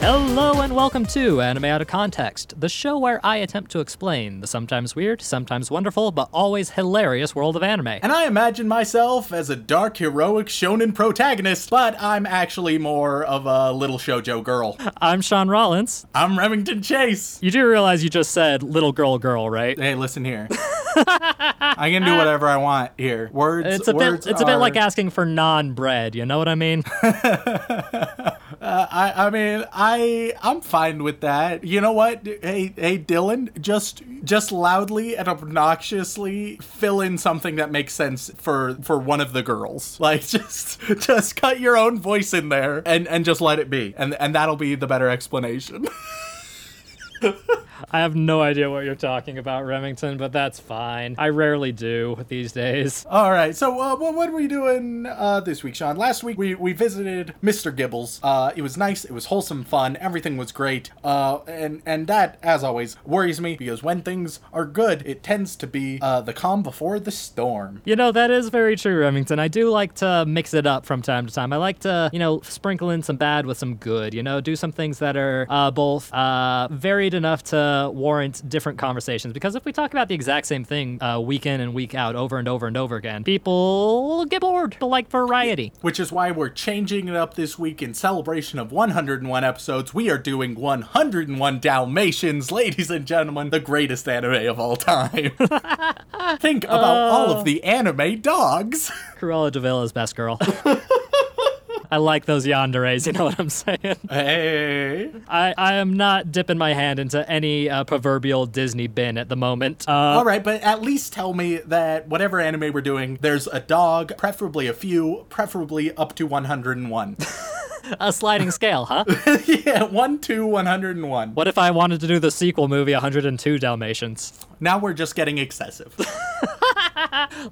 Hello and welcome to Anime Out of Context, the show where I attempt to explain the sometimes weird, sometimes wonderful, but always hilarious world of anime. And I imagine myself as a dark, heroic shonen protagonist, but I'm actually more of a little shoujo girl. I'm Sean Rollins. I'm Remington Chase. You do realize you just said little girl girl, right? Hey, listen here. I can do whatever I want here. Words. It's a words bit it's a bit like asking for non-bread, you know what I mean? I, I mean, I, I'm fine with that. You know what? Hey, hey, Dylan, just, just loudly and obnoxiously fill in something that makes sense for, for one of the girls. Like, just, just cut your own voice in there and, and just let it be, and, and that'll be the better explanation. I have no idea what you're talking about, Remington, but that's fine. I rarely do these days. All right, so uh, what, what are we doing uh, this week, Sean? Last week we, we visited Mr. Gibbles. Uh, it was nice. It was wholesome fun. Everything was great. Uh, and and that, as always, worries me because when things are good, it tends to be uh, the calm before the storm. You know, that is very true, Remington. I do like to mix it up from time to time. I like to, you know, sprinkle in some bad with some good, you know, do some things that are uh, both uh, varied enough to warrant different conversations. Because if we talk about the exact same thing uh, week in and week out over and over and over again, people get bored. People like variety. Which is why we're changing it up this week in celebration of 101 episodes. We are doing 101 Dalmatians, ladies and gentlemen, the greatest anime of all time. Think about all of the anime dogs. Cruella de Vil is best girl. I like those yanderes, you know what I'm saying? Hey. I, I am not dipping my hand into any uh, proverbial Disney bin at the moment. Uh, All right, but at least tell me that whatever anime we're doing, there's a dog, preferably a few, preferably up to 101. a sliding scale, huh? yeah, 1 to 101. What if I wanted to do the sequel movie 102 Dalmatians? Now we're just getting excessive.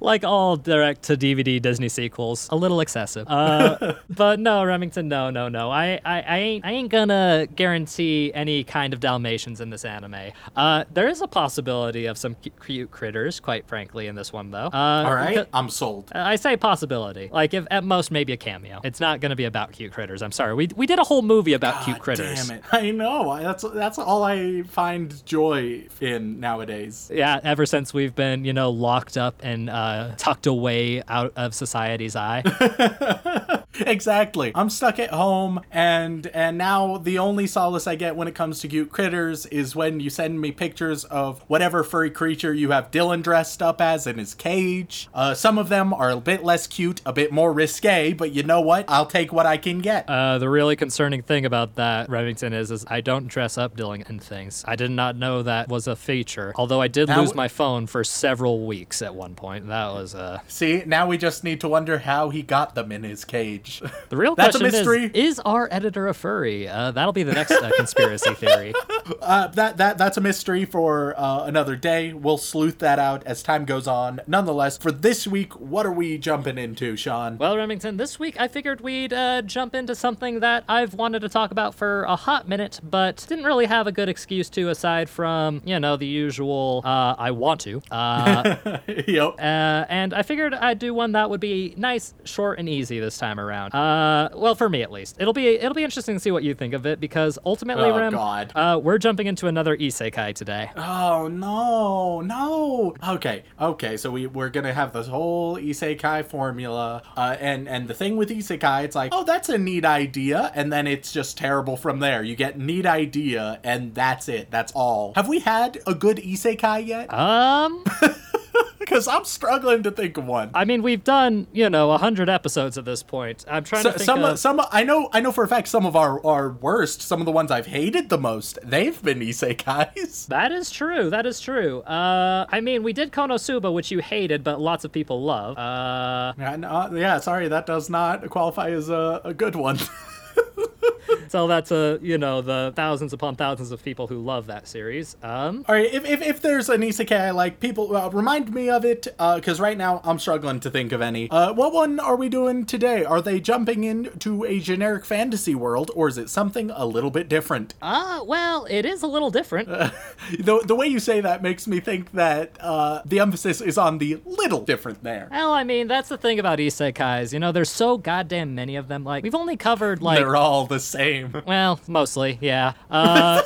Like all direct to DVD Disney sequels, a little excessive. Uh, but no, Remington, no, no, no. I, I, I ain't, I ain't gonna guarantee any kind of Dalmatians in this anime. Uh, there is a possibility of some cu- cute critters, quite frankly, in this one though. Uh, All right, I'm sold. I say possibility. Like, if at most maybe a cameo. It's not to be about cute critters. I'm sorry. We, we did a whole movie about cute God critters. Damn it. I know. That's that's all I find joy in nowadays. Yeah, ever since we've been, you know, locked up and uh, tucked away out of society's eye. Exactly. I'm stuck at home and and now the only solace I get when it comes to cute critters is when you send me pictures of whatever furry creature you have Dylan dressed up as in his cage. Uh, some of them are a bit less cute, a bit more risque, but you know what? I'll take what I can get. Uh, the really concerning thing about that, Remington, is, is I don't dress up Dylan in things. I did not know that was a feature. Although I did That lose my phone for several weeks at one point. That was uh, See, now we just need to wonder how he got them in his cage. The real That's a question. mystery. Is, is our editor a furry? Uh, that'll be the next uh, conspiracy theory. Uh, that that that's a mystery for uh, another day. We'll sleuth that out as time goes on. Nonetheless, for this week, what are we jumping into, Sean? Well, Remington, this week I figured we'd uh, jump into something that I've wanted to talk about for a hot minute, but didn't really have a good excuse to aside from, you know, the usual, uh, I want to. Uh, yep. uh, and I figured I'd do one that would be nice, short, and easy this time around. Uh, well, for me at least. It'll be it'll be interesting to see what you think of it because ultimately, Oh, Rem, God. Uh, we're jumping into another isekai today. Oh no, no. Okay, okay. So we we're gonna have this whole isekai formula, uh, and and the thing with isekai, it's like, oh, that's a neat idea, and then it's just terrible from there. You get neat idea, and that's it. That's all. Have we had a good isekai yet? Um, Because I'm struggling to think of one. I mean, we've done you know a hundred episodes at this point. I'm trying So, to think some of. some I know I know for a fact some of our our worst, some of the ones I've hated the most, they've been isekais. That is true. That is true. Uh, I mean, we did Konosuba, which you hated, but lots of people love. Uh, Yeah, no, yeah, sorry, that does not qualify as a, a good one. Tell that to you know the thousands upon thousands of people who love that series. Um, All right, if, if, if there's an isekai I like, people uh, remind me of it, because right now I'm struggling to think of any. Uh, what one are we doing today? Are they jumping into a generic fantasy world, or is it something a little bit different? uh, well, it is a little different. The, the way you say that makes me think that uh, the emphasis is on the little different there. Well, I mean, that's the thing about isekais. You know, there's so goddamn many of them. Like, we've only covered, like, They're all the same. Well, mostly, yeah. Uh,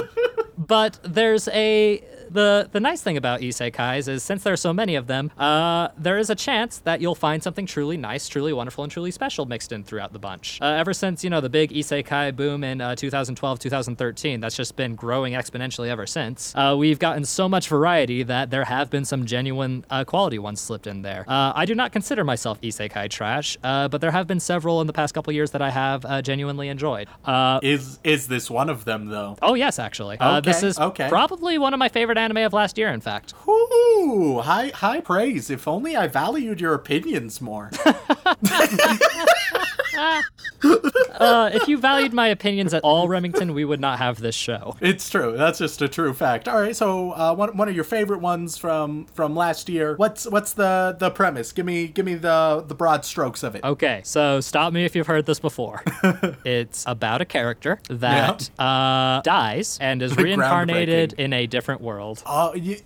but there's a. The, the nice thing about isekais is since there are so many of them, uh, there is a chance that you'll find something truly nice, truly wonderful, and truly special mixed in throughout the bunch. Uh, ever since, you know, the big isekai boom in uh, 2012, 2013, that's just been growing exponentially ever since, uh, we've gotten so much variety that there have been some genuine uh, quality ones slipped in there. Uh, I do not consider myself isekai trash, uh, but there have been several in the past couple years that I have uh, genuinely enjoyed. Uh, Is is this one of them though? Oh yes, actually. Uh, this is okay. probably one of my favorite anime of last year. In fact, Ooh, high high praise. If only I valued your opinions more. uh, if you valued my opinions at all, Remington, we would not have this show. It's true. That's just a true fact. All right. So, uh, one, one of your favorite ones from from last year. What's what's the the premise? Give me give me the the broad strokes of it. Okay, so stop me if you've heard this before. it's about a character that uh, dies and is reincarnated in a different world. Uh, you,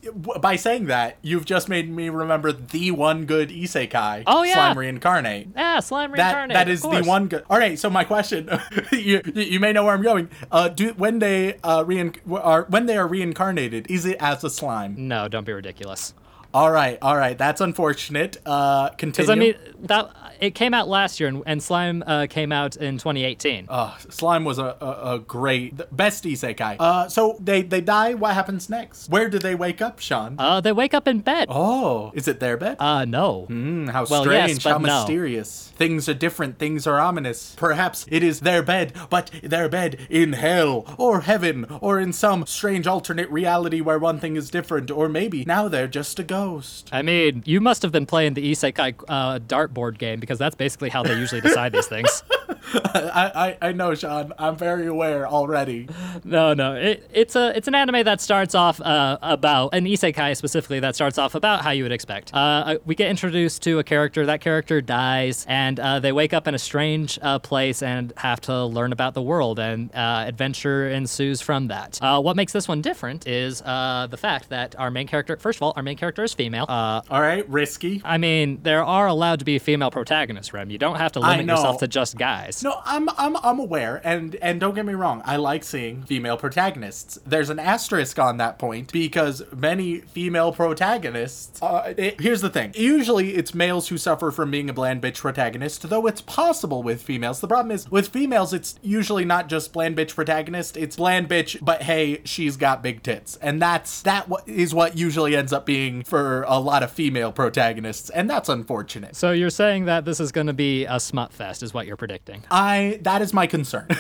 by saying that, you've just made me remember the one good isekai. Oh, yeah. Slime reincarnate. Yeah, slime reincarnate. that of is the course. one good. All right. So my question, you you may know where I'm going. Uh, do when they uh rein are when they are reincarnated, is it as a slime? No, don't be ridiculous. All right. All right. That's unfortunate. Uh, continue. Because I mean, that it came out last year, and, and Slime uh, came out in 2018. Uh, Slime was a, a, a great, best isekai. Uh, so they they die. What happens next? Where do they wake up, Sean? Uh, they wake up in bed. oh, is it their bed? Uh, no. Hmm, how well, strange, but how no. mysterious. Things are different, things are ominous. Perhaps it is their bed, but their bed in hell, or heaven, or in some strange alternate reality where one thing is different, or maybe now they're just a ghost. I mean, you must have been playing the Isekai uh, dartboard game because that's basically how they usually decide these things. I, I, I know, Sean. I'm very aware already. No, no, it, it's a it's an anime that starts off uh, about an isekai specifically that starts off about how you would expect. Uh, we get introduced to a character. That character dies, and uh, they wake up in a strange uh, place and have to learn about the world, and uh, adventure ensues from that. Uh, what makes this one different is uh, the fact that our main character, first of all, our main character is female. Uh, All right, risky. I mean, there are allowed to be female protagonists, Rem. You don't have to limit yourself to just guys. No, I'm I'm I'm aware, and and don't get me wrong, I like seeing female protagonists. There's an asterisk on that point because many female protagonists. Uh, it- here's the thing: usually it's males who suffer from being a bland bitch protagonist, though it's possible with females. The problem is with females, it's usually not just bland bitch protagonist; it's bland bitch, but hey, she's got big tits, and that's that what is what usually ends up being for a lot of female protagonists, and that's unfortunate. So you're saying that this is going to be a smut fest, is what you're predicting? I that is my concern.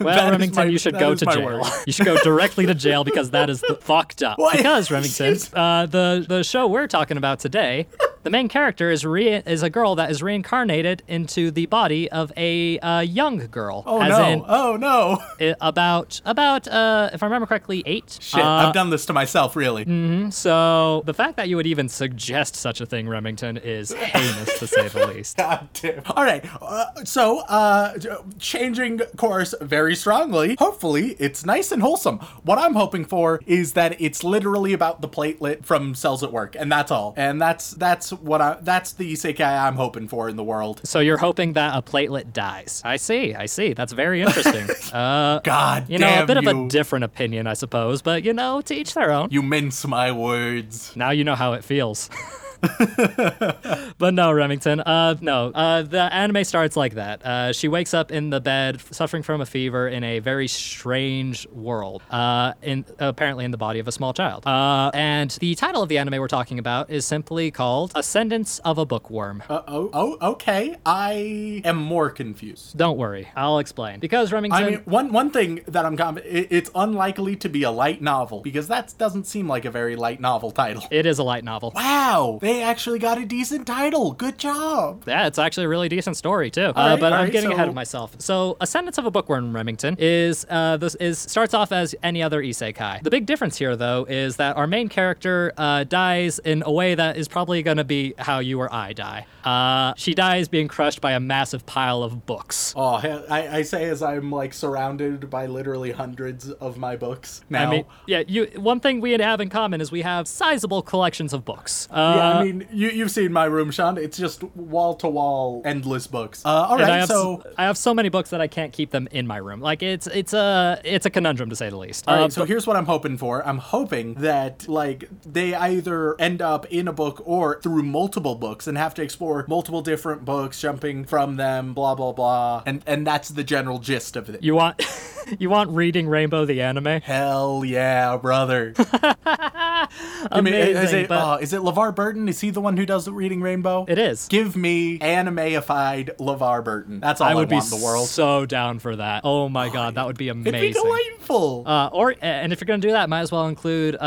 Well, Remington, my- you should go to jail. you should go directly to jail because that is the fucked up. Why- Because Remington, uh, the the show we're talking about today, the main character is re- is a girl that is reincarnated into the body of a uh, young girl. Oh no! oh no! about about uh, if I remember correctly, eight. Shit, Uh, I've done this to myself, really. so the fact that you would even suggest such a thing, Remington, is heinous to say the least. God damn. All right, uh, so uh, changing course very strongly. Hopefully, it's nice and wholesome. What I'm hoping for is that it's literally about the platelet from Cells at Work, and that's all. And that's that's what I that's the isekai I'm hoping for in the world. So you're hoping that a platelet dies. I see. I see. That's very interesting. uh, God you know, a bit you. of a different opinion, I suppose, but you know, to each their own. you mince my words. Now you know how it feels. but no, Remington. Uh, no. Uh, the anime starts like that. Uh, she wakes up in the bed, suffering from a fever in a very strange world. Uh, in apparently in the body of a small child. Uh, and the title of the anime we're talking about is simply called "Ascendance of a Bookworm." Uh, oh, oh, okay. I am more confused. Don't worry, I'll explain. Because Remington. I mean, one one thing that I'm it, it's unlikely to be a light novel because that doesn't seem like a very light novel title. it is a light novel. Wow, they actually got a decent title. Good job. Yeah, it's actually a really decent story too. uh, but I'm right, getting ahead of myself. So, Ascendance of a Bookworm Remington is uh, this is starts off as any other isekai. The big difference here, though, is that our main character uh, dies in a way that is probably going to be how you or I die. Uh, she dies being crushed by a massive pile of books. Oh, I, I say as I'm like surrounded by literally hundreds of my books now. I mean, yeah, you. One thing we have in common is we have sizable collections of books. Uh, yeah, I mean, you, you've seen my room, Sean. It's just wall to wall, endless books. Uh, all and I have, so. I have so many books that I can't keep them in my room. Like it's it's a it's a conundrum to say the least. All right, Uh, so here's what I'm hoping for. I'm hoping that like they either end up in a book or through multiple books and have to explore multiple different books, jumping from them, blah blah blah, and and that's the general gist of it. You want you want reading Rainbow the anime? Hell yeah, brother! I mean, is Amazing, it but- uh, is it LeVar Burton? Is he the one who does the Reading Rainbow? It is. Give me animeified LeVar Burton. That's all I, I would be want in the world. so down for that. Oh my god, that would be amazing. It'd be delightful. Uh, or and if you're gonna do that, might as well include uh,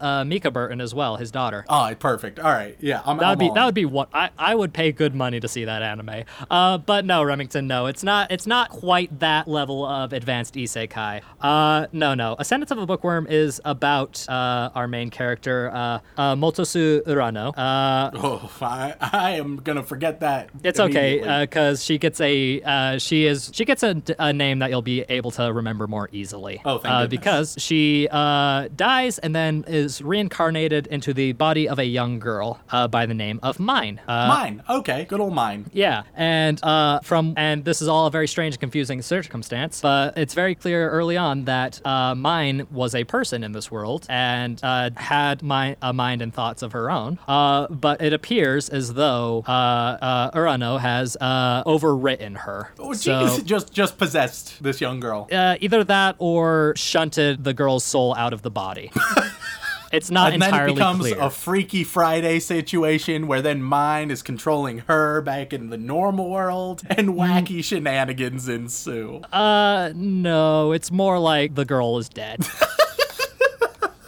uh, Mica Burton as well, his daughter. oh, perfect. All right, yeah, I'm. That I'm would be all that would be what I, I would pay good money to see that anime. Uh, but no, Remington, no, it's not it's not quite that level of advanced isekai. Uh, no, no. Ascendance of a Bookworm is about uh, our main character, uh, uh, Motosu Urano. Uh, Oh, I, I am gonna forget that. It's okay because she gets a uh, she is she gets a, a name that you'll be able to remember more easily. Oh, thank uh. Because she uh, dies and then is reincarnated into the body of a young girl uh, by the name of Mine. Uh, mine. Okay, good old mine. yeah, and uh, from and this is all a very strange and confusing circumstance, but it's very clear early on that uh, Mine was a person in this world and uh, had mi- a mind and thoughts of her own. Uh, but it appears as though uh, uh, Urano has uh, overwritten her. Oh, so just just possessed this young girl. uh, either that or shunted the girl's soul out of the body. it's not and then it becomes clear. a Freaky Friday situation where then mine is controlling her back in the normal world, and wacky shenanigans ensue. Uh, no, it's more like the girl is dead.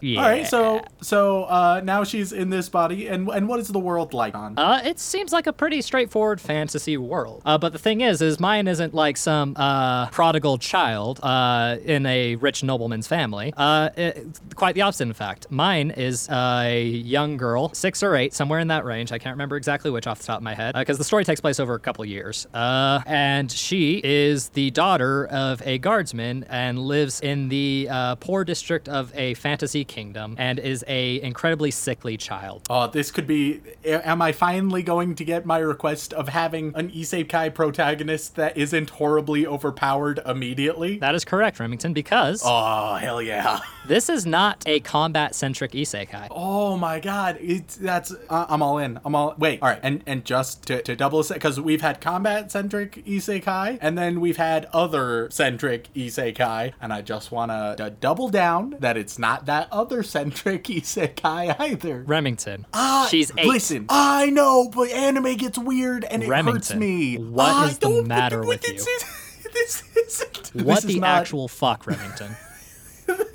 yeah. All right, so so uh, now she's in this body, and and what is the world like on? Uh, it seems like a pretty straightforward fantasy world. Uh, but the thing is, is mine isn't like some uh, prodigal child uh, in a rich nobleman's family. Uh, it, quite the opposite, in fact. Mine is a young girl, six or eight, somewhere in that range. I can't remember exactly which off the top of my head, because the story takes place over a couple years. Uh, and she is the daughter of a guardsman and lives in the uh, poor district of a fantasy kingdom and is a incredibly sickly child. Oh, this could be. Am I finally going to get my request of having an isekai protagonist that isn't horribly overpowered immediately? That is correct, Remington, because oh, hell yeah. this is not a combat centric isekai. Oh my god, it's that's uh, I'm all in. I'm all wait. All right, and and just to, to double set because we've had combat centric isekai and then we've had other centric isekai, and I just want to double down that it's not that other centric isekai either. Remington. Ah, she's eight. Listen, I know, but anime gets weird and it hurts me. what I is the matter with you? Is, this isn't. what this is the not- actual fuck, Remington?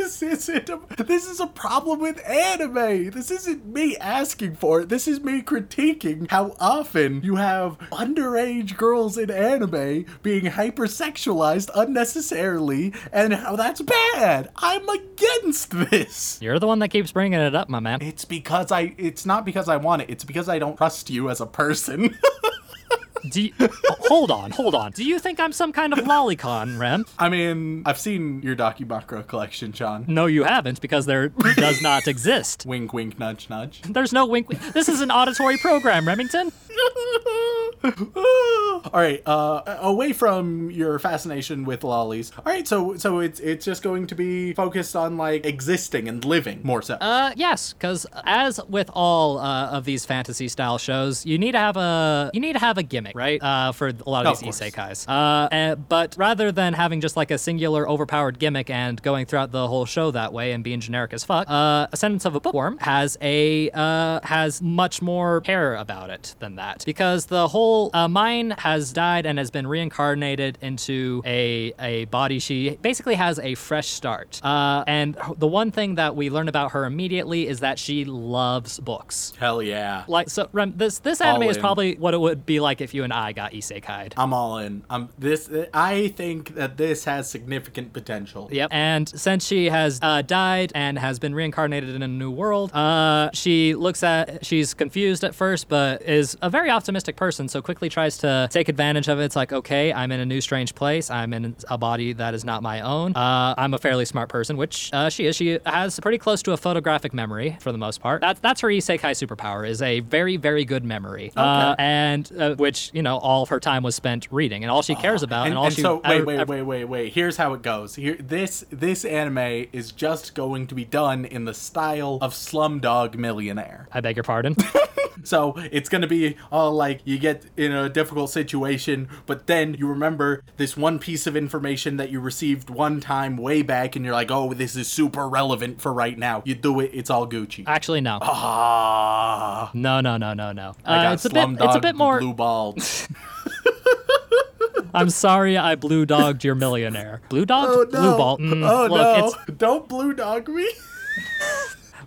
This isn't. A, this is a problem with anime. This isn't me asking for it. This is me critiquing how often you have underage girls in anime being hypersexualized unnecessarily, and how that's bad. I'm against this. You're the one that keeps bringing it up, my man. It's because I. It's not because I want it. It's because I don't trust you as a person. Do you, hold on, hold on. Do you think I'm some kind of lolicon, Rem? I mean, I've seen your Dakimakura collection, Sean. No, you haven't, because there does not exist. Wink, wink, nudge, nudge. There's no wink. wink. This is an auditory program, Remington. all right uh away from your fascination with lollies all right so so it's it's just going to be focused on like existing and living more so Uh, yes, because as with all uh, of these fantasy style shows, you need to have a you need to have a gimmick, right? Uh, for a lot of Of these course. isekais. Uh, eh, but rather than having just like a singular overpowered gimmick and going throughout the whole show that way and being generic as fuck, uh, Ascendance of a Bookworm has a uh, has much more care about it than that because the whole uh, mine has died and has been reincarnated into a a body. She basically has a fresh start. Uh, and the one thing that we learn about her immediately is that she loves books. Hell yeah. Like so, Rem, this this anime is probably what it would be like if you and I got isekai'd. I'm all in. I'm this. I think that this has significant potential. Yep. And since she has uh, died and has been reincarnated in a new world, uh, she looks at, she's confused at first, but is a very optimistic person. So quickly tries to take advantage of it. It's like, okay, I'm in a new strange place. I'm in a body that is not my own. Uh, I'm a fairly smart person, which uh, she is. She has pretty close to a photographic memory for the most part. That's that's her isekai superpower is a very very good memory. Uh, and uh, you know all of her time was spent reading, and all she cares about, and, And, all and she so wait, ever- wait, ever- wait, wait, wait. Here's how it goes. Here, this this anime is just going to be done in the style of Slumdog Millionaire. I beg your pardon. So it's gonna be all like you get in a difficult situation, but then you remember this one piece of information that you received one time way back, and you're like, "Oh, this is super relevant for right now." You do it, it's all Gucci. Actually, no. Ah, No, no, no, no, no. I Uh, got it's a bit. It's a Slumdog bit more. blue balled. I'm sorry, I blue dogged your millionaire. Blue dog? Blue ball. Mm, oh look, no! it's, Don't blue dog me.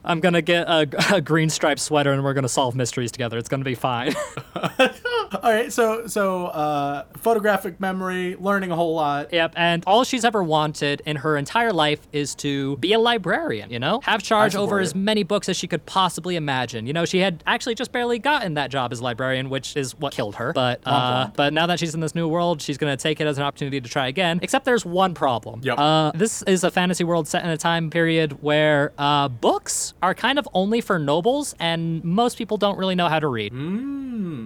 I'm gonna get a, a green striped sweater and we're gonna solve mysteries together. It's gonna be fine. All right, so so uh, photographic memory, learning a whole lot. yep. And all she's ever wanted in her entire life is to be a librarian. You know, have charge over it. as many books as she could possibly imagine. You know, she had actually just barely gotten that job as librarian, which is what killed her. But uh, but now that she's in this new world, she's gonna take it as an opportunity to try again. Except there's one problem. Yep. Uh, this is a fantasy world set in a time period where uh, books are kind of only for nobles, and most people don't really know how to read.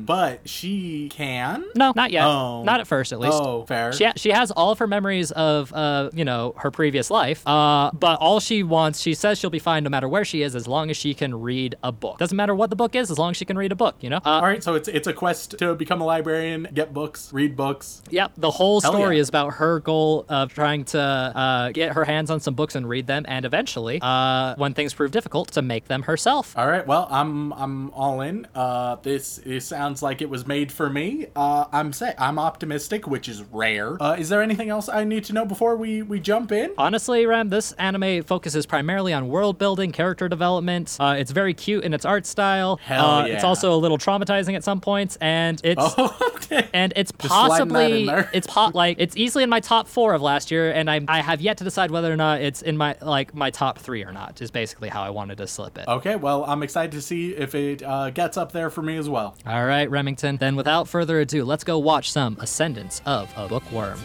But she can. No, not yet. Oh. Not at first, at least. Oh, fair. She, ha- she has all of her memories of, uh, you know, her previous life. Uh, but all she wants, she says she'll be fine no matter where she is, as long as she can read a book. Doesn't matter what the book is, as long as she can read a book. You know. Uh, All right, so it's it's a quest to become a librarian, get books, read books. Yep, the whole story yeah. is about her goal of trying to uh, get her hands on some books and read them, and eventually, uh, when things prove difficult, to make them herself. All right, well, I'm I'm all in. Uh, this this sounds like it was made for me. Uh, I'm say I'm optimistic, which is rare. Uh, is there anything else I need to know before we we jump in? Honestly, Ram, this anime focuses primarily on world building, character development. Uh, it's very cute in its art style. Hell uh, yeah. It's also a little traumatizing at some points, and it's Oh. and it's sliding that in possibly it's pot like it's easily in my top four of last year, and I I have yet to decide whether or not it's in my like my top three or not. Is basically how I wanted to slip it. Okay, well, I'm excited to see if it uh, gets up there for me as well. All right, Remington. Then without further ado, let's go watch some Ascendance of a Bookworm.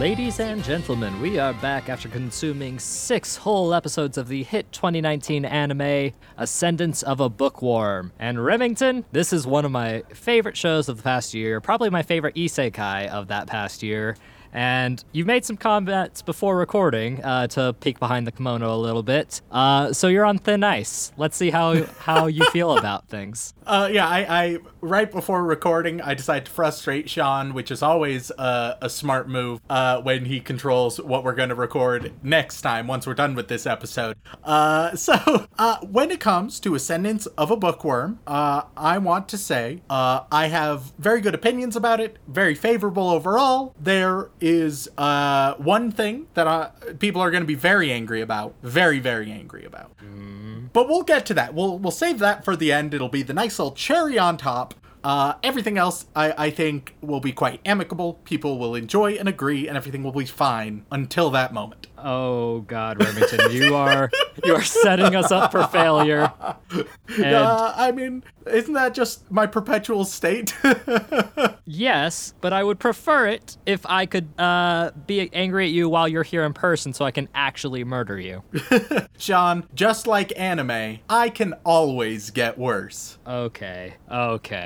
Ladies and gentlemen, we are back after consuming six whole episodes of the hit 2019 anime Ascendance of a Bookworm. And Remington, this is one of my favorite shows of the past year, probably my favorite isekai of that past year. And you've made some comments before recording uh, to peek behind the kimono a little bit. Uh, so you're on thin ice. Let's see how how you feel about things. Uh, yeah, I, I right before recording, I decided to frustrate Sean, which is always a smart move uh, when he controls what we're going to record next time once we're done with this episode. Uh, so, uh, when it comes to Ascendance of a Bookworm, uh, I want to say uh, I have very good opinions about it, very favorable overall. There is uh, one thing that uh, people are going to be very angry about, very, very angry about. But we'll get to that. We'll we'll save that for the end. It'll be the nice little cherry on top. Uh, everything else, I, I think, will be quite amicable. People will enjoy and agree, and everything will be fine until that moment. Oh God, Remington, you are you are setting us up for failure. And Uh, I mean, isn't that just my perpetual state? Yes, but I would prefer it if I could uh, be angry at you while you're here in person so I can actually murder you. Sean, just like anime, I can always get worse. Okay, okay.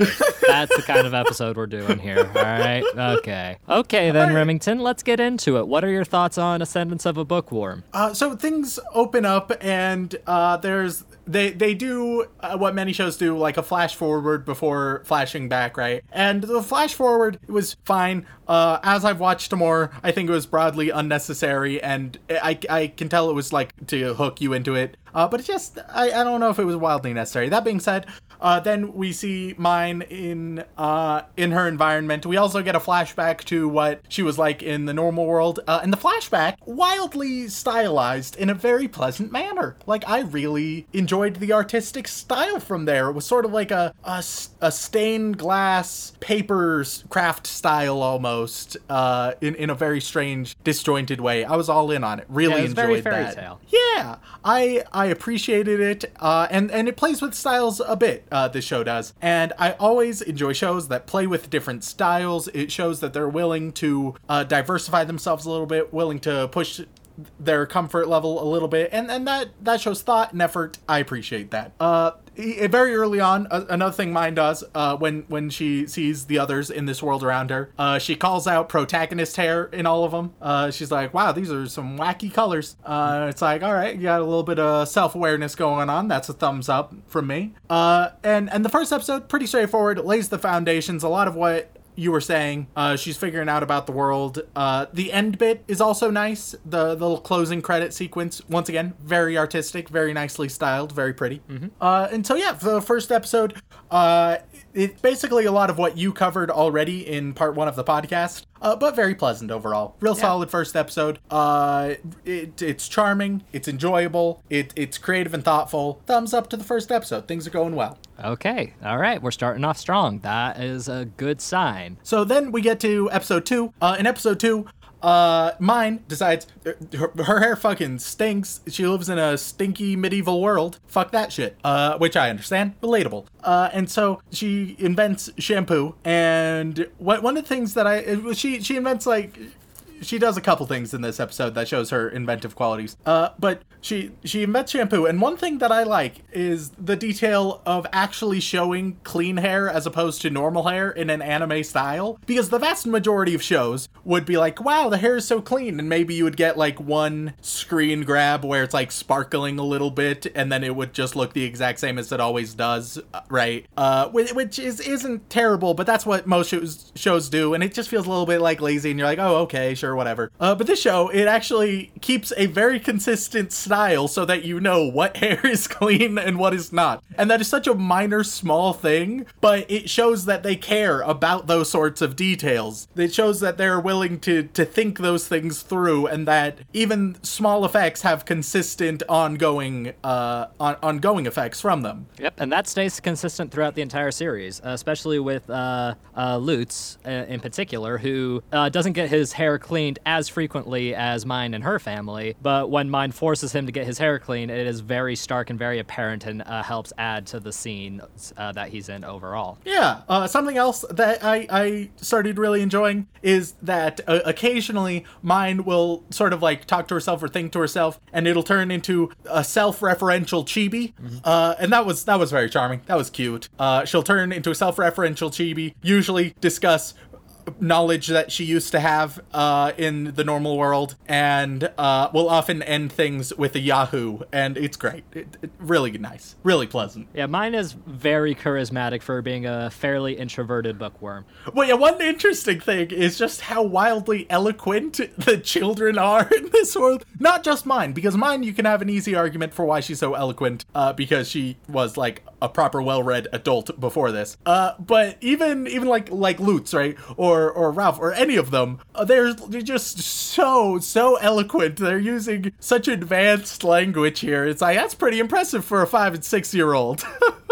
That's the kind of episode we're doing here, all right? Okay. Okay, then. Remington, let's get into it. What are your thoughts on Ascendance of a Bookworm? Uh, so things open up, and uh, there's they they do uh, what many shows do, like a flash forward before flashing back, right? And the flash forward was fine. Uh, as I've watched more, I think it was broadly unnecessary, and I I can tell it was like to hook you into it. Uh, but it just I, I don't know if it was wildly necessary. That being said, uh, then we see mine in uh, in her environment. We also get a flashback to what she was like in the normal world, uh, and the flashback wildly stylized in a very pleasant manner. Like I really enjoyed the artistic style from there. It was sort of like a a stained glass paper craft style almost, uh, in in a very strange disjointed way. I was all in on it. Really Yeah, it enjoyed very fairy that. tale. Yeah, I I appreciated it, uh, and and it plays with styles a bit. Uh, this show does, and I always enjoy shows that play with different styles. It shows that they're willing to uh, diversify themselves a little bit, willing to push their comfort level a little bit, and and that that shows thought and effort. I appreciate that. Uh, i- very early on, uh, another thing mine does uh, when when she sees the others in this world around her, uh, she calls out protagonist hair in all of them. Uh, she's like, "Wow, these are some wacky colors." Uh, it's like, all right, you got a little bit of self awareness going on. That's a thumbs up from me. Uh, and and the first episode, pretty straightforward, lays the foundations. A lot of what you were saying uh, she's figuring out about the world. Uh, the end bit is also nice. The, the little closing credit sequence once again very artistic very nicely styled very pretty. Uh, and so yeah the first episode uh, it's basically a lot of what you covered already in part one of the podcast uh, but very pleasant overall real solid first episode uh, it, it's charming it's enjoyable it, it's creative and thoughtful thumbs up to the first episode things are going well Okay, all right, we're starting off strong. That is a good sign. So then we get to episode two. Uh, in episode two, uh, mine decides uh, her, her hair fucking stinks. She lives in a stinky medieval world. Fuck that shit. Uh, which I understand, relatable. Uh, and so she invents shampoo. And one of the things that I she she invents like she does a couple things in this episode that shows her inventive qualities. Uh, but she she invents shampoo, and one thing that I like is the detail of actually showing clean hair as opposed to normal hair in an anime style. Because the vast majority of shows would be like, "Wow, the hair is so clean," and maybe you would get like one screen grab where it's like sparkling a little bit, and then it would just look the exact same as it always does, uh, right? Uh, which is isn't terrible, but that's what most shows shows do, and it just feels a little bit like lazy, and you're like, "Oh, okay, sure, whatever." Uh, but this show, it actually keeps a very consistent style so that you know what hair is clean and what is not, and that is such a minor, small thing, but it shows that they care about those sorts of details. It shows that they're willing to to think those things through, and that even small effects have consistent, ongoing, uh, on- ongoing effects from them. Yep, and that stays consistent throughout the entire series, especially with uh, uh, Lutz uh, in particular, who uh, doesn't get his hair cleaned as frequently as mine and her family. But when mine forces him to get his hair clean, it is very stark and very apparent, and uh, helps add to the scene uh, that he's in overall. Yeah. Uh, something else that I, I started really enjoying is that uh, occasionally mine will sort of like talk to herself or think to herself, and it'll turn into a self-referential chibi. Uh, and that was that was very charming. That was cute. Uh, she'll turn into a self-referential chibi. Usually discuss knowledge that she used to have uh, in the normal world. And uh, will often end things with a yahoo. And it's great. It, it- really nice. Really pleasant. Yeah, mine is very charismatic for being a fairly introverted bookworm. Well, yeah, one interesting thing is just how wildly eloquent the children are in this world. Not just mine, because mine you can have an easy argument for why she's so eloquent, uh, because she was like a proper, well-read adult before this. Uh, but even even like like Lutz, right, or or Ralph, or any of them, uh, they're they're just so so eloquent. They're using such advanced language here. It's like that's pretty impressive for a five and six year old.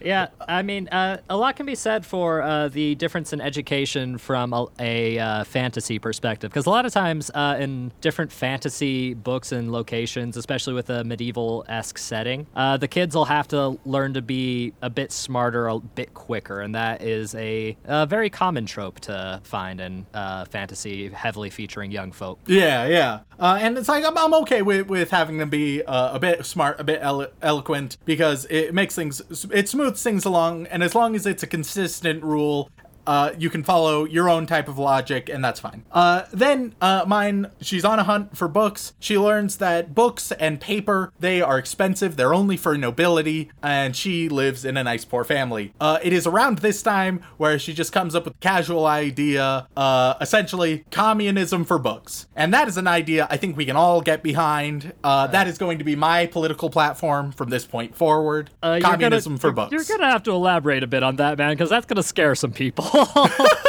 Yeah, I mean, uh, a lot can be said for uh, the difference in education from a, a uh, fantasy perspective. Because a lot of times uh, in different fantasy books and locations, especially with a medieval esque setting, uh, the kids will have to learn to be a bit smarter, a bit quicker. And that is a, a very common trope to find in uh, fantasy heavily featuring young folk. Yeah, yeah. Uh, and it's like I'm, I'm okay with, with having them be uh, a bit smart, a bit elo- eloquent because it makes things it smooths things along, and as long as it's a consistent rule. Uh, you can follow your own type of logic, and that's fine. Uh, then uh, mine, she's on a hunt for books. She learns that books and paper they are expensive. They're only for nobility, and she lives in a nice poor family. Uh, it is around this time where she just comes up with a casual idea, uh, essentially communism for books, and that is an idea I think we can all get behind. Uh, that is going to be my political platform from this point forward. Uh, you're gonna- communism for you're- books. You're gonna have to elaborate a bit on that, man, because that's gonna scare some people.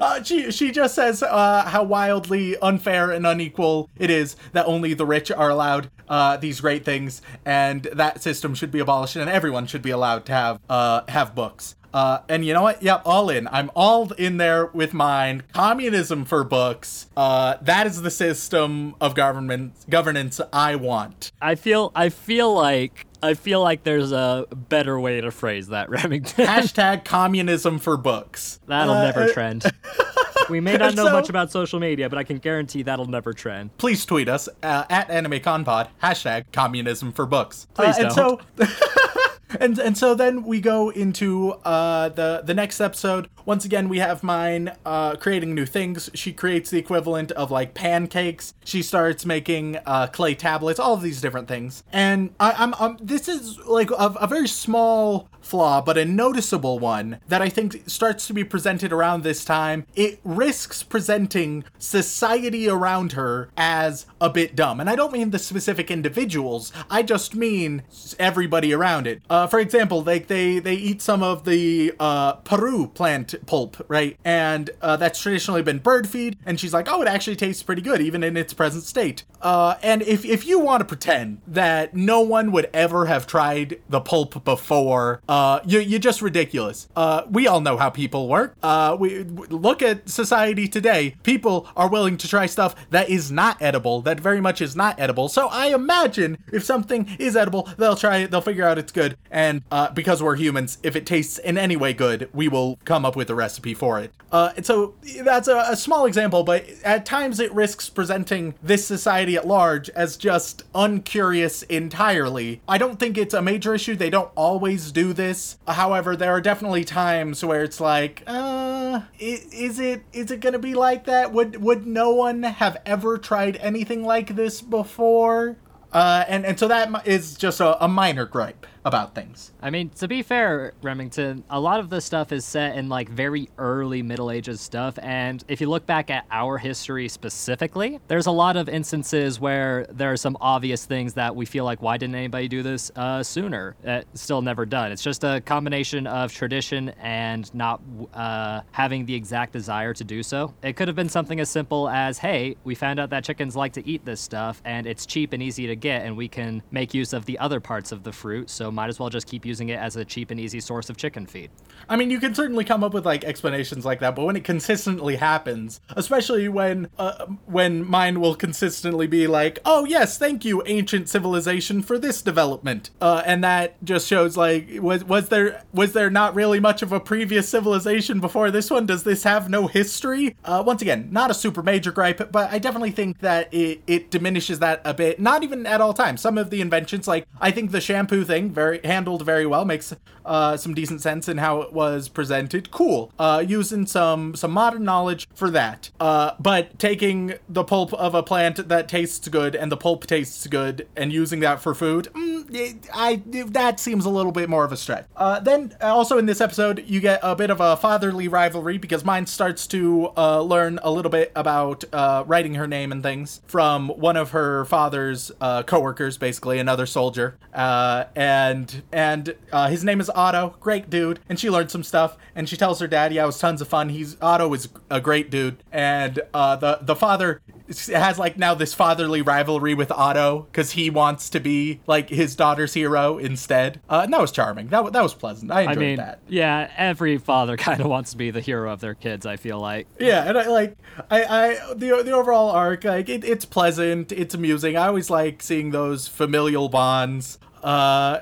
Uh, she she just says uh, how wildly unfair and unequal it is that only the rich are allowed uh, these great things, and that system should be abolished, and everyone should be allowed to have uh, have books. Uh, and you know what? Yep, all in. I'm all in there with mine. Communism for books. Uh, that is the system of government governance I want. I feel I feel like I feel like there's a better way to phrase that, Remington. Hashtag communism for books. that'll Uh, never trend. we may not know so- much about social media, but I can guarantee that'll never trend. please tweet us uh, at AnimeConPod, hashtag communism for books. Please Uh, don't. so and and so then we go into uh, the the next episode. Once again, we have mine uh, creating new things. She creates the equivalent of like pancakes. She starts making uh, clay tablets, all of these different things. And I, I'm, um this is like a, a very small flaw, but a noticeable one that I think starts to be presented around this time. It risks presenting society around her as a bit dumb. And I don't mean the specific individuals, I just mean everybody around it. Uh, for example, like they, they eat some of the uh, parue plant pulp, right? And uh, that's traditionally been bird feed. And she's like, oh, it actually tastes pretty good, even in its present state. Uh, and if, if you want to pretend that no one would ever have tried the pulp before, uh, you, you're just ridiculous. Uh, we all know how people work. Uh, we look at society today. People are willing to try stuff that is not edible, that very much is not edible. So I imagine if something is edible, they'll try it, they'll figure out it's good, and uh, because we're humans, if it tastes in any way good, we will come up with a recipe for it. Uh, and so that's a, a small example, but at times it risks presenting this society at large as just uncurious entirely. I don't think it's a major issue. They don't always do this. However, there are definitely times where it's like, uh, is it is it gonna be like that? Would would no one have ever tried anything like this before? Uh, and and so that is just a, a minor gripe about things. I mean, to be fair, Remington, a lot of this stuff is set in like very early Middle Ages stuff, and if you look back at our history specifically, there's a lot of instances where there are some obvious things that we feel like, why didn't anybody do this uh, sooner? Uh, still never done. It's just a combination of tradition and not uh, having the exact desire to do so. It could have been something as simple as, hey, we found out that chickens like to eat this stuff, and it's cheap and easy to get, and we can make use of the other parts of the fruit, so might as well just keep using it as a cheap and easy source of chicken feed. I mean, you can certainly come up with like explanations like that, but when it consistently happens, especially when uh, when mine will consistently be like, "Oh yes, thank you, ancient civilization, for this development," uh, and that just shows like was was there was there not really much of a previous civilization before this one? Does this have no history? Uh, once again, not a super major gripe, but I definitely think that it it diminishes that a bit. Not even at all times. Some of the inventions, like I think the shampoo thing, very handled very well, makes uh, some decent sense in how it was presented. Cool. Uh, using some some modern knowledge for that. Uh, but taking the pulp of a plant that tastes good and the pulp tastes good and using that for food, mm, I that seems a little bit more of a stretch. Uh, then also in this episode, you get a bit of a fatherly rivalry because mine starts to uh, learn a little bit about uh, writing her name and things from one of her father's uh, coworkers, basically another soldier, uh, and and uh, his name is Otto, great dude, and she learned some stuff, and she tells her dad, yeah, it was tons of fun. He's Otto is a great dude, and uh, the the father has like now this fatherly rivalry with Otto because he wants to be like his daughter's hero instead. Uh, and that was charming. That that was pleasant. I enjoyed I mean, that. yeah, every father kind of wants to be the hero of their kids. I feel like. Yeah, and I like I, I the the overall arc like it, it's pleasant, it's amusing. I always like seeing those familial bonds. Uh,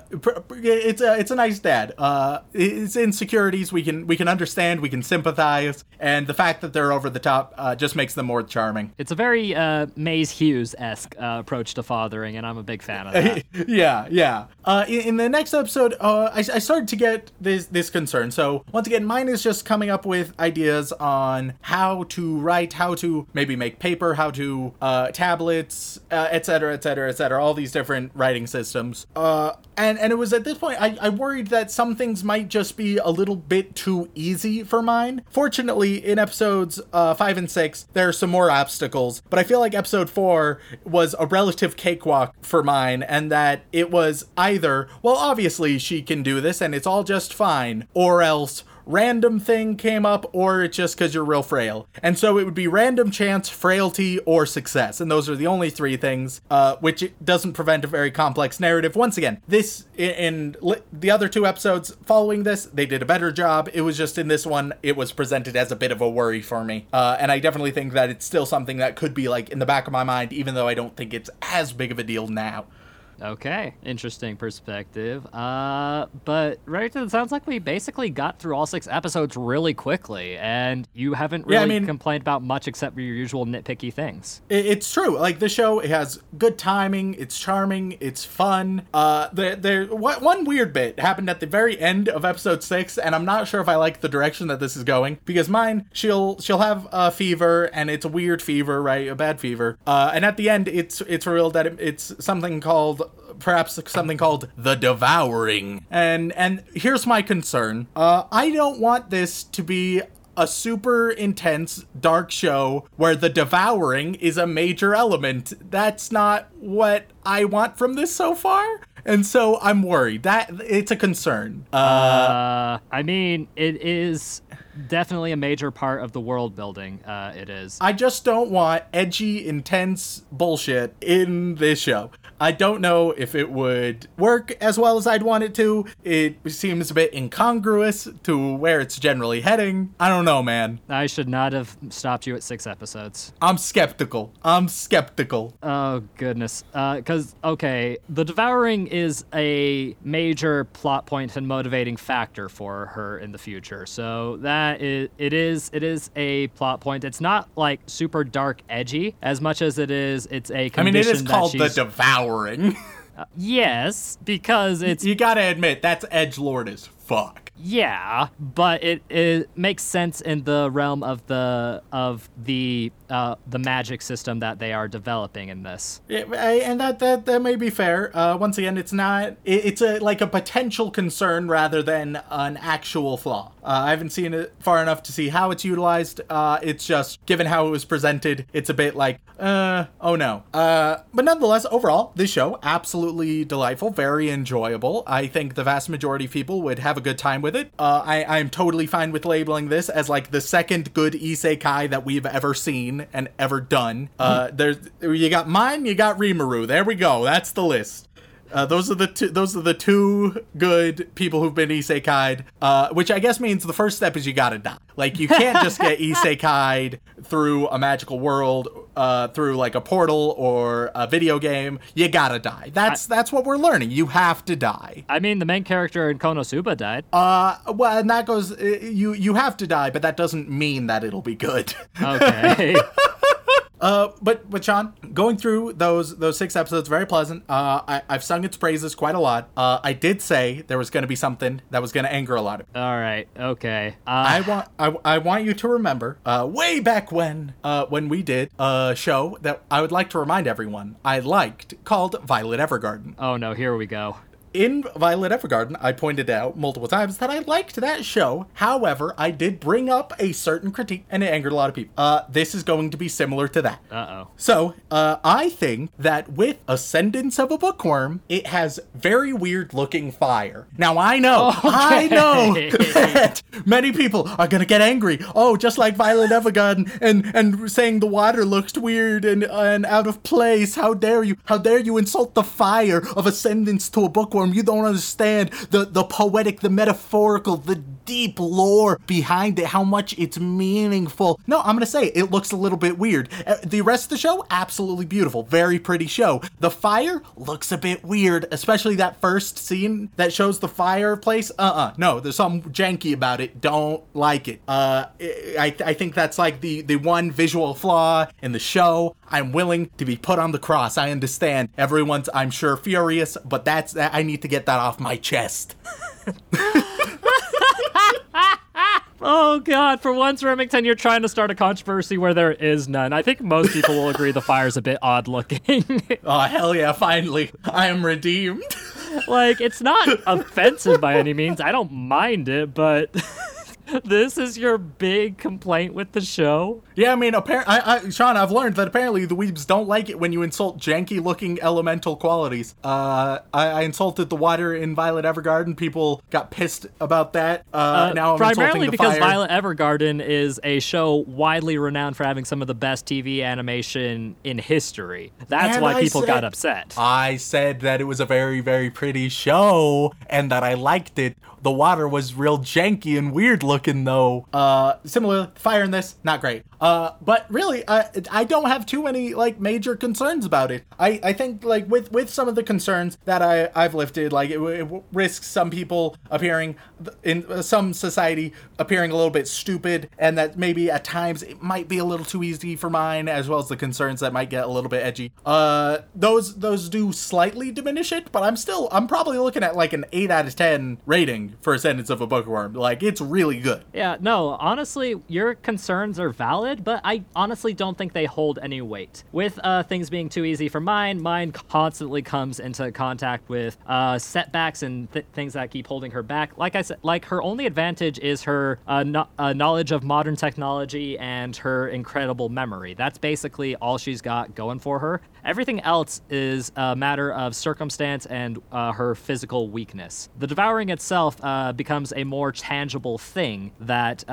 it's a it's a nice dad. Uh, his insecurities we can we can understand, we can sympathize, and the fact that they're over the top uh, just makes them more charming. It's a very uh, Maes Hughes esque uh, approach to fathering, and I'm a big fan of that. yeah, yeah. Uh, in, in the next episode, uh, I, I started to get this this concern. So once again, mine is just coming up with ideas on how to write, how to maybe make paper, how to uh, tablets, etc., etc., cetera, et cetera, et cetera. All these different writing systems. Uh, and and it was at this point I, I worried that some things might just be a little bit too easy for mine. Fortunately, in episodes uh, five and six, there are some more obstacles, but I feel like episode four was a relative cakewalk for mine, and that it was either well, obviously she can do this and it's all just fine, or else random thing came up or it's just because you're real frail. And so it would be random chance, frailty, or success. And those are the only three things, uh, which doesn't prevent a very complex narrative. Once again, this in, in the other two episodes following this, they did a better job. It was just in this one, it was presented as a bit of a worry for me. Uh, and I definitely think that it's still something that could be like in the back of my mind, even though I don't think it's as big of a deal now. Okay, interesting perspective. Uh, but right, it sounds like we basically got through all six episodes really quickly, and you haven't really Yeah, I mean- complained about much except for your usual nitpicky things. It's true. Like the show, it has good timing. It's charming. It's fun. Uh, there, there. One weird bit happened at the very end of episode six, and I'm not sure if I like the direction that this is going because Myne, she'll she'll have a fever, and it's a weird fever, right? A bad fever. Uh, and at the end, it's it's revealed that it, it's something called perhaps something called the devouring. And and here's my concern. Uh, I don't want this to be a super intense dark show where the devouring is a major element. That's not what I want from this so far. And so I'm worried. That it's a concern. Uh, Uh, I mean, it is definitely a major part of the world building. Uh, it is. I just don't want edgy, intense bullshit in this show. I don't know if it would work as well as I'd want it to. It seems a bit incongruous to where it's generally heading. I don't know, man. I should not have stopped you at six episodes. I'm skeptical. I'm skeptical. Oh goodness. Uh, because okay, the devouring is a major plot point and motivating factor for her in the future. So that is it is it is a plot point. It's not like super dark edgy as much as it is. It's a I mean, it is called the devouring. yes because it's you gotta admit that's edge lord as fuck. Yeah, but it, it makes sense in the realm of the of the uh, the magic system that they are developing in this. And that that that may be fair. Uh, once again, it's not. It, it's a like a potential concern rather than an actual flaw. Uh, I haven't seen it far enough to see how it's utilized. Uh, it's just given how it was presented, it's a bit like, uh, oh no. Uh, but nonetheless, overall, this show absolutely delightful, very enjoyable. I think the vast majority of people would have a good time with it. I I am totally fine with labeling this as like the second good isekai that we've ever seen and ever done. Uh, there's you got Myne, you got Rimuru. There we go. That's the list. Uh, those are the two. Those are the two good people who've been isekai'd. Uh, which I guess means the first step is you gotta die. Like you can't just get isekai'd through a magical world, uh, through like a portal or a video game. You gotta die. That's that's what we're learning. You have to die. I mean, the main character in Konosuba died. Uh, well, and that goes. uh, You you have to die, but that doesn't mean that it'll be good. Okay. Uh, but but Sean, going through those those six episodes, very pleasant. Uh, I, I've sung its praises quite a lot. Uh, I did say there was going to be something that was going to anger a lot of. people. All right. Okay. I Uh, want I, I want you to remember, uh, way back when, uh, when we did a show that I would like to remind everyone I liked called Violet Evergarden. oh no. Here we go. In Violet Evergarden, I pointed out multiple times that I liked that show. However, I did bring up a certain critique, and it angered a lot of people. Uh, this is going to be similar to that. Uh oh. So, uh, I think that with Ascendance of a Bookworm, it has very weird looking fire. Now, I know, I know that many people are gonna get angry. Oh, just like Violet Evergarden, and and saying the water looks weird and and out of place. How dare you? How dare you insult the fire of Ascendance to a bookworm? You don't understand the the poetic, the metaphorical, the deep lore behind it. How much it's meaningful. No, I'm gonna say it looks a little bit weird. Uh, The rest of the show, absolutely beautiful, very pretty show. The fire looks a bit weird, especially that first scene that shows the fireplace. Uh-uh, no, there's something janky about it. Don't like it. Uh, I, I think that's like the the one visual flaw in the show. I'm willing to be put on the cross. I understand. Everyone's, I'm sure, furious, but that's I need to get that off my chest. Oh God! For once, Remington, you're trying to start a controversy where there is none. I think most people will agree the fire's a bit odd looking. Oh hell yeah! Finally, I am redeemed. like, it's not offensive by any means. I don't mind it, but this is your big complaint with the show. Yeah, I mean, apparently, I, I, Sean, I've learned that apparently the weebs don't like it when you insult janky-looking elemental qualities. Uh, I, I insulted the water in Violet Evergarden. People got pissed about that. Uh, now I'm primarily insulting the because fire. Violet Evergarden is a show widely renowned for having some of the best TV animation in history. That's And why people said- got upset. I said that it was a very, very pretty show and that I liked it. The water was real janky and weird looking, though. Uh, similar fire in this, not great. Uh, but really, I I don't have too many like major concerns about it. I, I think like with with some of the concerns that I I've lifted, like it, it risks some people appearing in uh, some society appearing a little bit stupid, and that maybe at times it might be a little too easy for Myne, as well as the concerns that might get a little bit edgy. Uh, those those do slightly diminish it, but I'm still I'm probably looking at like an eight out of ten rating for Ascendance of a Bookworm. Like it's really good. Yeah, no, honestly, your concerns are valid, but I honestly don't think they hold any weight. With uh, things being too easy for Myne, Myne constantly comes into contact with uh, setbacks and th- things that keep holding her back. Like I said, like her only advantage is her uh, no- uh, knowledge of modern technology and her incredible memory. That's basically all she's got going for her. Everything else is a matter of circumstance and uh, her physical weakness. The devouring itself uh, becomes a more tangible thing that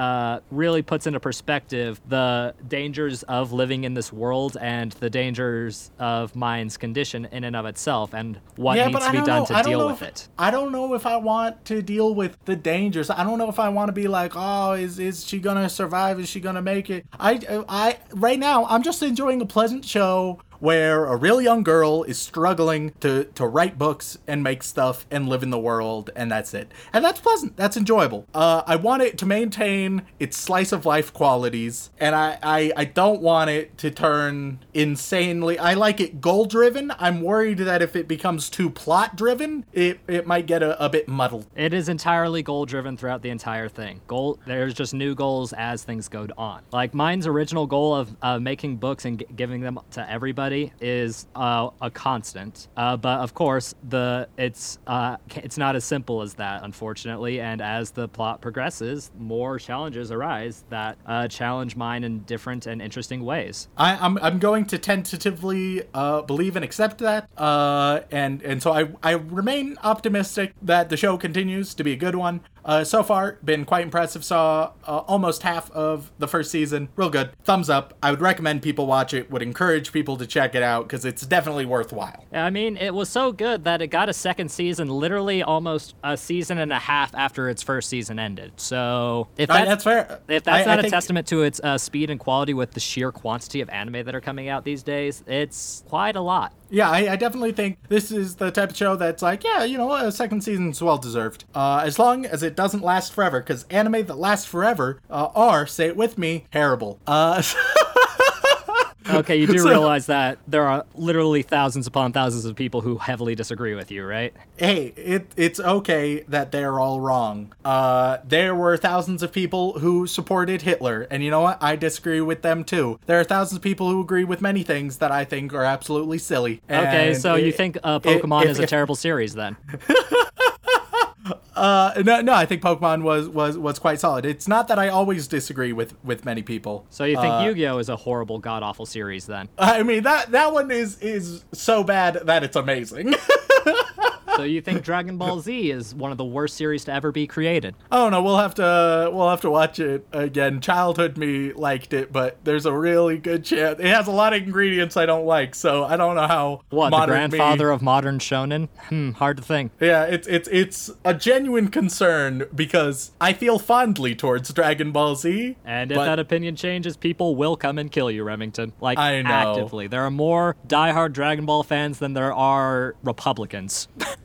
really puts into perspective the dangers of living in this world and the dangers of Myne's condition in and of itself and what yeah, needs to be done know. to deal with if, it. I don't know if I want to deal with the dangers. I don't know if I want to be like, oh, is is she gonna survive? Is she gonna make it? I I right now I'm just enjoying a pleasant show where a real young girl is struggling to to write books and make stuff and live in the world and that's it. And that's pleasant. That's enjoyable. Uh, i want it to maintain its slice of life qualities and I, I i don't want it to turn insanely i like it goal driven i'm worried that if it becomes too plot driven it it might get a, a bit muddled. It is entirely goal driven throughout the entire thing. Goal, there's just new goals as things go on. Like Myne's original goal of uh, making books and g- giving them to everybody is uh, a constant. Uh, but of course, the it's uh, it's not as simple as that, unfortunately. And as the plot progresses, more challenges arise that uh, challenge Myne in different and interesting ways. I, I'm I'm going to tentatively uh, believe and accept that, uh, and and so I I remain optimistic that the show continues to be a good one. Uh, so far, been quite impressive. Saw uh, almost half of the first season, real good. Thumbs up. I would recommend people watch it. Would encourage people to check it out because it's definitely worthwhile. I mean, it was so good that it got a second season literally almost a season and a half after its first season ended. So if that's, that's fair. if that's I- I not a think- testament to its uh, speed and quality with the sheer quantity of anime that are coming out these days, it's quite a lot. Yeah, I, I definitely think this is the type of show that's like, yeah, you know, a second season's well deserved. Uh, as long as it doesn't last forever, because anime that lasts forever uh, are, say it with me, terrible. Uh, Okay, you do So- realize that there are literally thousands upon thousands of people who heavily disagree with you, right? hey, it it's okay that they're all wrong. Uh, there were thousands of people who supported Hitler, and you know what? I disagree with them too. There are thousands of people who agree with many things that I think are absolutely silly. Okay, so you think uh, it- Pokemon if- is a terrible series then? Uh, no, no, I think Pokemon was was was quite solid. It's not that I always disagree with with many people. So you think Uh, Yu-Gi-Oh is a horrible, god-awful series then? I mean that that one is is so bad that it's amazing. so you think Dragon Ball Z is one of the worst series to ever be created? Oh no, we'll have to we'll have to watch it again. Childhood me liked it, but there's a really good chance it has a lot of ingredients I don't like, so I don't know how What, the modern me- grandfather of modern shonen? Hmm, hard to think. Yeah, it's it's it's a genuine concern because I feel fondly towards Dragon Ball Z. And if that opinion changes, people will come and kill you, Remington. Like, I know. actively. There are more diehard Dragon Ball fans than there are Republicans.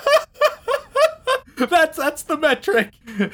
That's that's the metric.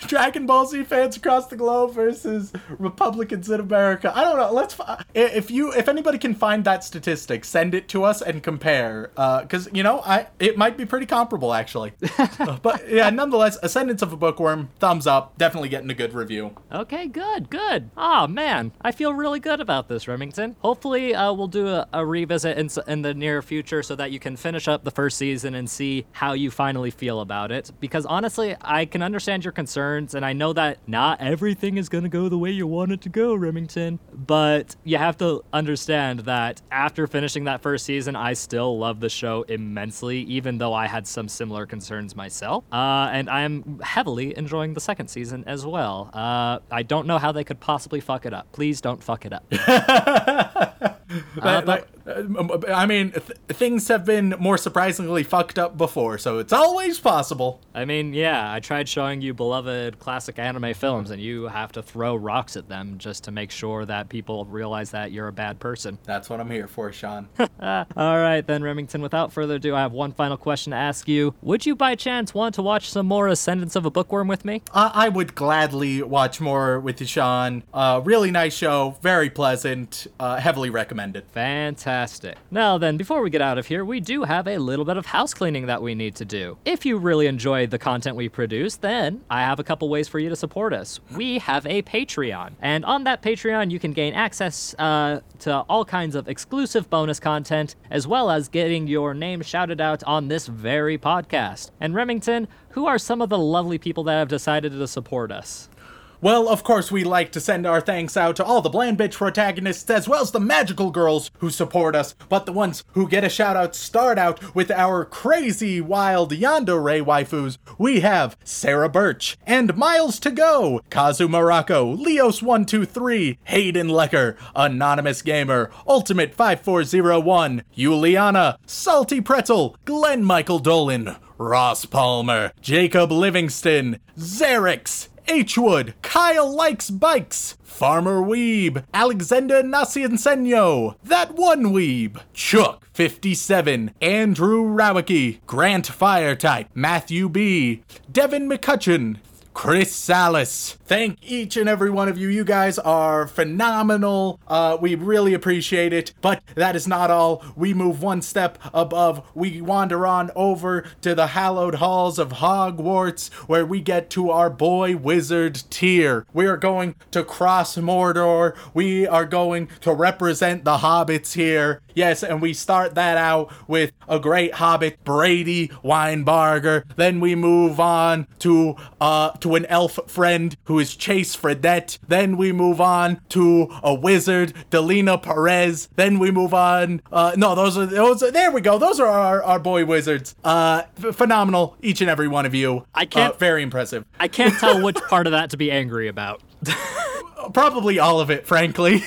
Dragon Ball Z fans across the globe versus Republicans in America. I don't know. Let's if you if anybody can find that statistic, send it to us and compare. Because you know, I it might be pretty comparable actually. Uh, but yeah, nonetheless, Ascendance of a Bookworm, thumbs up. Definitely getting a good review. Okay, good, good. Oh man, I feel really good about this, Remington. Hopefully, uh, we'll do a, a revisit in, in the near future so that you can finish up the first season and see how you finally feel about it. Because honestly, I can understand your concerns, and I know that not everything is gonna go the way you want it to go, Remington. But you have to understand that after finishing that first season, I still love the show immensely, even though I had some similar concerns myself. Uh, and I am heavily enjoying the second season as well. Uh, I don't know how they could possibly fuck it up. Please don't fuck it up. But- but, uh, I mean, th- things have been more surprisingly fucked up before, so it's always possible. I mean, yeah, I tried showing you beloved classic anime films, and you have to throw rocks at them just to make sure that people realize that you're a bad person. That's what I'm here for, Sean. All right, then, Remington, without further ado, I have one final question to ask you. Would you by chance want to watch some more Ascendance of a Bookworm with me? I I would gladly watch more with you, Sean. Uh, really nice show, very pleasant, uh, heavily recommended. Fantastic. Now then, before we get out of here, we do have a little bit of house cleaning that we need to do. If you really enjoy the content we produce, then I have a couple ways for you to support us. We have a Patreon, and on that Patreon, you can gain access uh, to all kinds of exclusive bonus content, as well as getting your name shouted out on this very podcast. And Remington, who are some of the lovely people that have decided to support us? Well, of course, we like to send our thanks out to all the Bland Bitch protagonists as well as the magical girls who support us, but the ones who get a shout out start out with our crazy wild Yandere waifus. We have Sarah Birch and Miles to Go, Kazu Morocco, Leos123, Hayden Lecker, Anonymous Gamer, Ultimate 5401, Juliana, Salty Pretzel, Glenn Michael Dolan, Ross Palmer, Jacob Livingston, Xerix, H. Wood, Kyle Likes Bikes, Farmer Weeb, Alexander Nasiensenyo, That One Weeb, Chuck 57, Andrew Rowicki, Grant Firetype, Matthew B, Devin McCutcheon, Chris Salas. Thank each and every one of you. You guys are phenomenal. Uh, we really appreciate it. But that is not all. We move one step above. We wander on over to the hallowed halls of Hogwarts, where we get to our boy wizard tier. We are going to cross Mordor. We are going to represent the hobbits here. Yes, and we start that out with a great hobbit, Brady Weinbarger. Then we move on to uh to an elf friend who is Chase Fredette. Then we move on to a wizard, Delina Perez. Then we move on. Uh, no, those are those. Are, there we go. Those are our, our boy wizards. Uh, ph- phenomenal, each and every one of you. I can't- Uh, very impressive. I can't tell which part of that to be angry about. Probably all of it, frankly.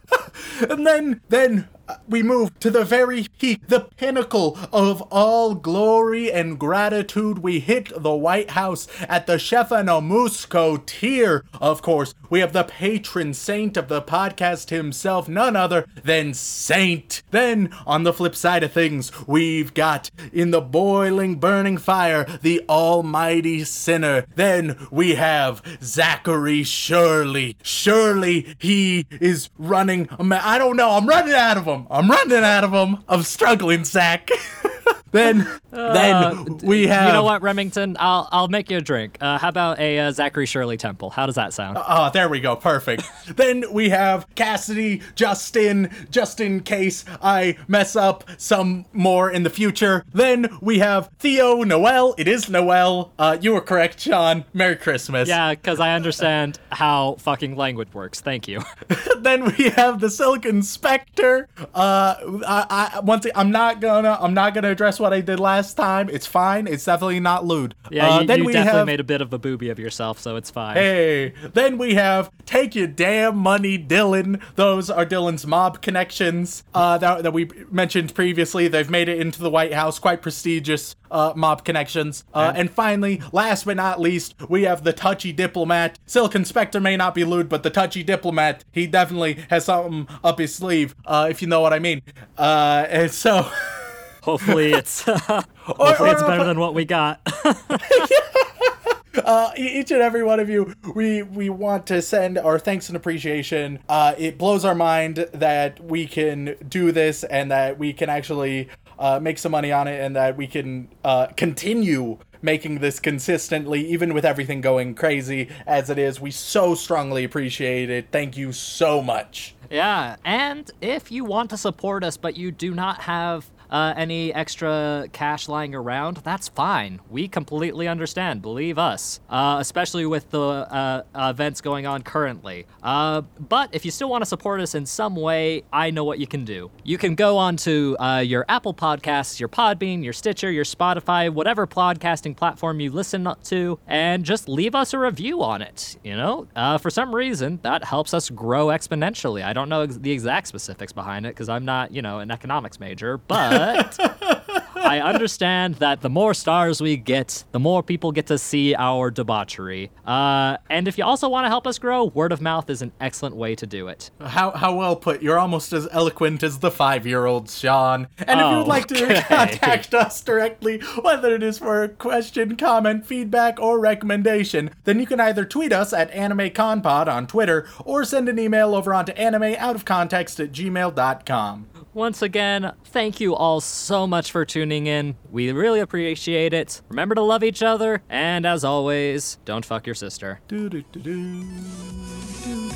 and then then we move to the very peak, the pinnacle of all glory and gratitude. We hit the White House at the Shefanomusco tier. Of course, we have the patron saint of the podcast himself, none other than Saint. Then, on the flip side of things, we've got in the boiling, burning fire, the almighty sinner. Then we have Zachary Shirley. Surely he is running. I don't know. I'm running out of him. I'm running out of them. I'm struggling, Zach. then, then we have. Uh, You know what, Remington? I'll I'll make you a drink. Uh, how about a uh, Zachary Shirley Temple? How does that sound? Oh, there we go. Perfect. then we have Cassidy, Justin, just in case I mess up some more in the future. Then we have Theo, Noel. It is Noel. Uh, you were correct, Sean. Merry Christmas. yeah, because I understand how fucking language works. Thank you. then we have the Silicon Spectre. Uh, I, I once I'm not gonna I'm not gonna address what I did last time. It's fine. It's definitely not lewd. Yeah, Uh, you, then you we definitely have, made a bit of a booby of yourself, so it's fine. Hey, then we have Take Your Damn Money, Dylan. Those are Dylan's mob connections uh, that, that we mentioned previously. They've made it into the White House, quite prestigious uh, mob connections. Uh, and finally, last but not least, we have the Touchy Diplomat. Silicon Spectre may not be lewd, but the Touchy Diplomat, he definitely has something up his sleeve, uh, if you know what I mean. Uh, and so. Hopefully it's hopefully it's better than what we got. uh, each and every one of you, we we want to send our thanks and appreciation. Uh, it blows our mind that we can do this and that we can actually uh, make some money on it and that we can uh, continue making this consistently, even with everything going crazy as it is. We so strongly appreciate it. Thank you so much. Yeah, and if you want to support us but you do not have uh, any extra cash lying around, that's fine. We completely understand, believe us, uh, especially with the uh, events going on currently. Uh, but if you still want to support us in some way, I know what you can do. You can go on to uh, your Apple Podcasts, your Podbean, your Stitcher, your Spotify, whatever podcasting platform you listen to, and just leave us a review on it. You know, uh, for some reason, that helps us grow exponentially. I don't know ex- the exact specifics behind it because I'm not, you know, an economics major, but. I understand that the more stars we get, the more people get to see our debauchery. Uh, and if you also want to help us grow, word of mouth is an excellent way to do it. How how well put. You're almost as eloquent as the five year old Sean. And if Oh, you'd like to okay. contact us directly, whether it is for a question, comment, feedback, or recommendation, then you can either tweet us at AnimeConPod on Twitter or send an email over onto animeoutofcontext at gmail.com. Once again, thank you all so much for tuning in. We really appreciate it. Remember to love each other, and as always, don't fuck your sister. Do do do.